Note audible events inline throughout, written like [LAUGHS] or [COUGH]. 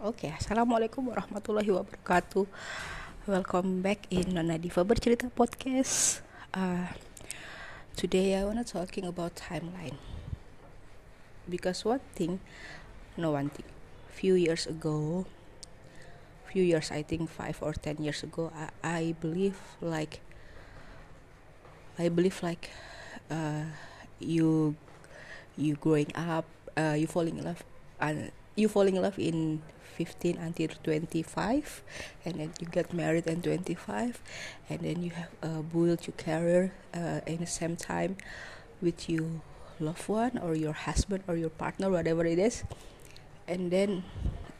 Oke, assalamualaikum warahmatullahi wabarakatuh. Welcome back in Nona Diva bercerita podcast. Uh, today I wanna talking about timeline because one thing, no one thing. Few years ago, few years I think five or ten years ago, I, I believe like I believe like uh, you you growing up, uh, you falling in love, and you falling in love in 15 until 25 and then you get married in 25 and then you have uh, build your career uh, in the same time with your loved one or your husband or your partner whatever it is. And then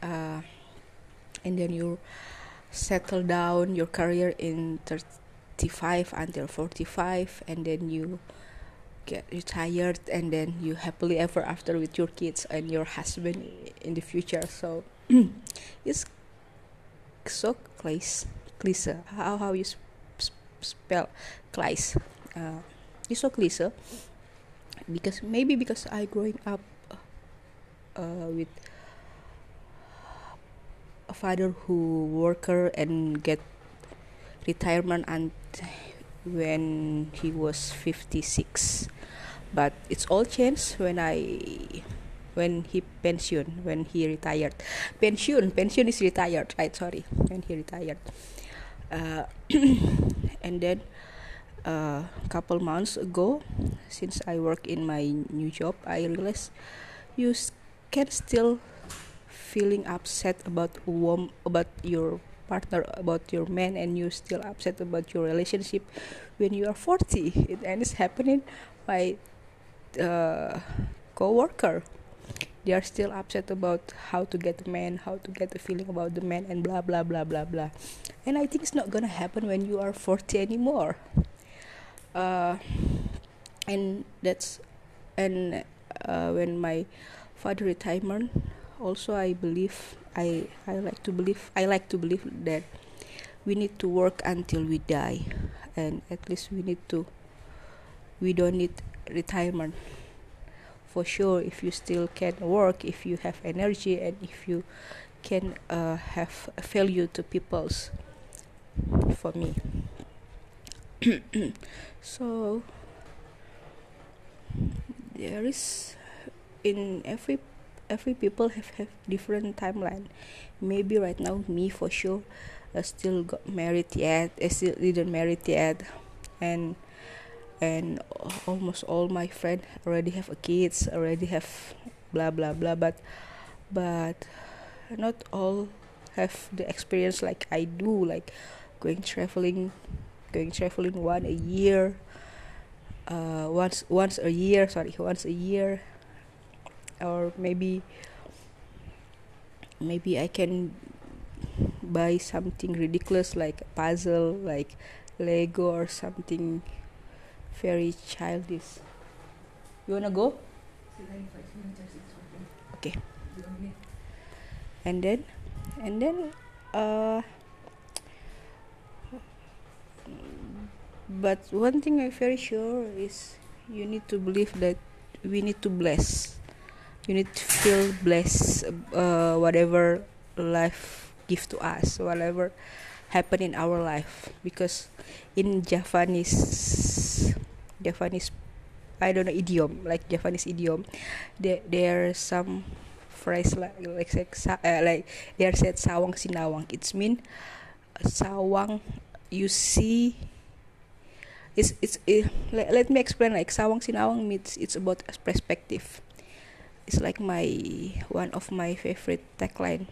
uh, and then you settle down your career in 35 until 45 and then you get retired and then you happily ever after with your kids and your husband in the future. So [CLEARS THROAT] it's so cliche cliche how how you spell cliche uh, it's so cliche because maybe because I growing up uh, with a father who worker and get retirement and when he was 56 but it's all changed when I when he pension when he retired. Pension pension is retired right? Sorry when he retired. Uh, [CLEARS THROAT] and then a uh, couple months ago since I work in my new job I realized you can still feeling upset about wom- about your partner about your man and you still upset about your relationship when you are 40 and it's happening by uh, co-worker. They are still upset about how to get the man how to get the feeling about the man and blah blah blah blah blah. And i think it's not gonna happen when you are 40 anymore. Uh, and that's and uh, when my father retirement also i believe i i like to believe i like to believe that we need to work until we die. And at least we need to we don't need retirement. For sure if you still can work if you have energy and if you can uh, have value to people's for me. [COUGHS] So there is in every every people have have different timeline. Maybe right now me for sure uh, still got married yet I still didn't married yet. And and almost all my friends already have a kids already have blah blah blah. But but not all have the experience like I do like going traveling going traveling one a year uh, once once a year sorry once a year or maybe maybe I can buy something ridiculous like a puzzle like Lego or something very childish. You wanna go? Okay. And then, and then, uh, but one thing I'm very sure is you need to believe that we need to bless. You need to feel blessed, uh, whatever life give to us, whatever happen in our life, because in Javanese Javanese I don't know idiom like Javanese idiom there there some phrase like like uh, like they are said sawang sinawang. It's mean sawang you see it's it's it, let, let me explain like sawang sinawang means it's about perspective it's like my one of my favorite tagline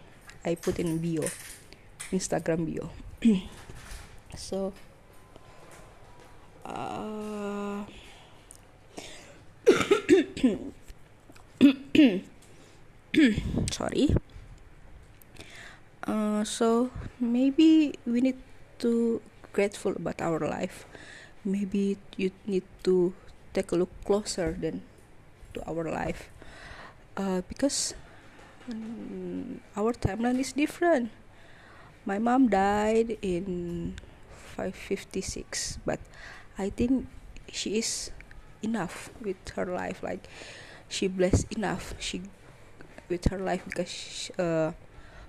I put in bio Instagram bio. [CLEARS THROAT] So uh, [COUGHS] [COUGHS] [COUGHS] sorry. Uh, so maybe we need to grateful about our life. Maybe you need to take a look closer than to our life uh, because um, our timeline is different. My mom died in 556 but i think she is enough with her life like she blessed enough. She with her life because she, uh,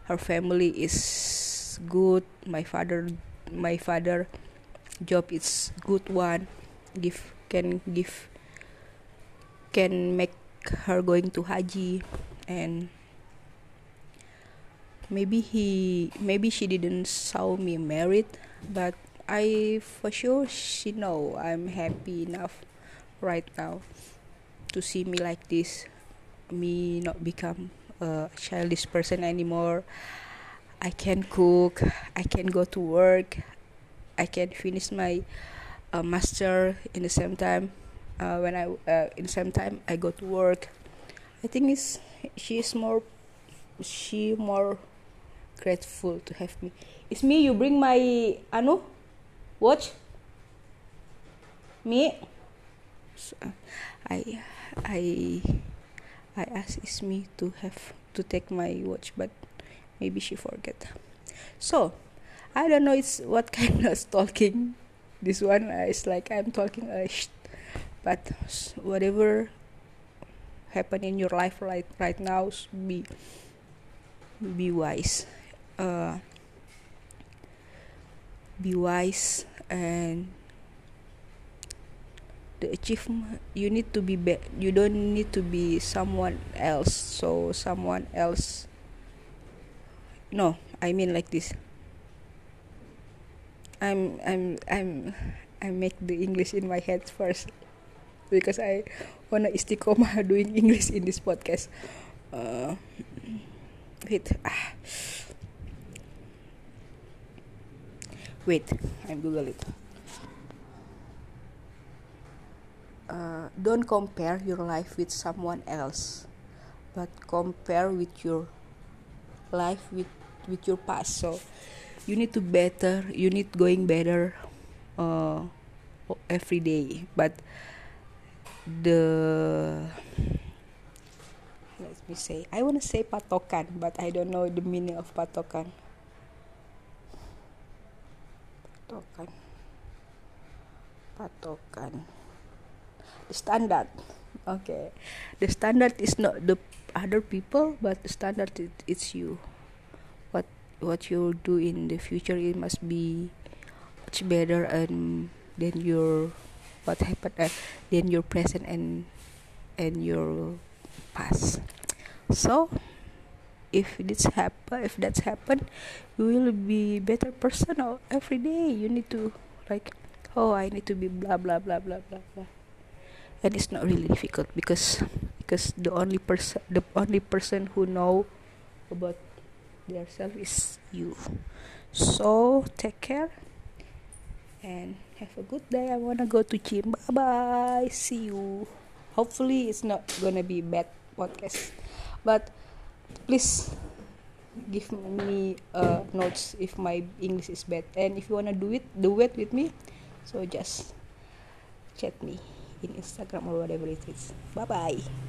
her family is good. My father my father job is good one. Give can give can make her going to haji and maybe he maybe she didn't saw me married but i for sure she know i'm happy enough right now to see me like this me not become a childish person anymore. I can cook i can go to work i can finish my uh, master in the same time uh, when i uh, in the same time i go to work i think it's she is more she more grateful to have me. It's me you bring my anu watch. Me. So, i i i asked me to have to take my watch but maybe she forget. So i don't know it's what [LAUGHS] kind of talking this one. Is like i'm talking a sh- but whatever happen in your life right right now be be wise. Uh, be wise and the achievement you need to be, be you don't need to be someone else. So someone else no i mean like this. I'm i'm i'm i make the english in my head first because i wanna istiqomah [LAUGHS] doing english in this podcast. Uh, wait ah. wait i'm google it. Uh, don't compare your life with someone else but compare with your life with with your past. So you need to better you need going better uh, every day. But the let me say i want to say patokan but i don't know the meaning of patokan. Patokan. Patokan. The standard. Okay. The standard is not the other people but the standard it, it's you. What what you do in the future it must be much better and than your what happened uh, your present and and your past. So if this happen if that's happened you will be better person every day. You need to like oh i need to be blah blah blah blah blah blah. And it's not really difficult because because the only person the only person who know about themselves is you. So take care and have a good day. I wanna go to gym. Bye bye see you. Hopefully it's not gonna be bad podcast. But please give me uh, notes if my English is bad. And if you wanna do it do it with me. So just chat me in Instagram or whatever it is. Bye bye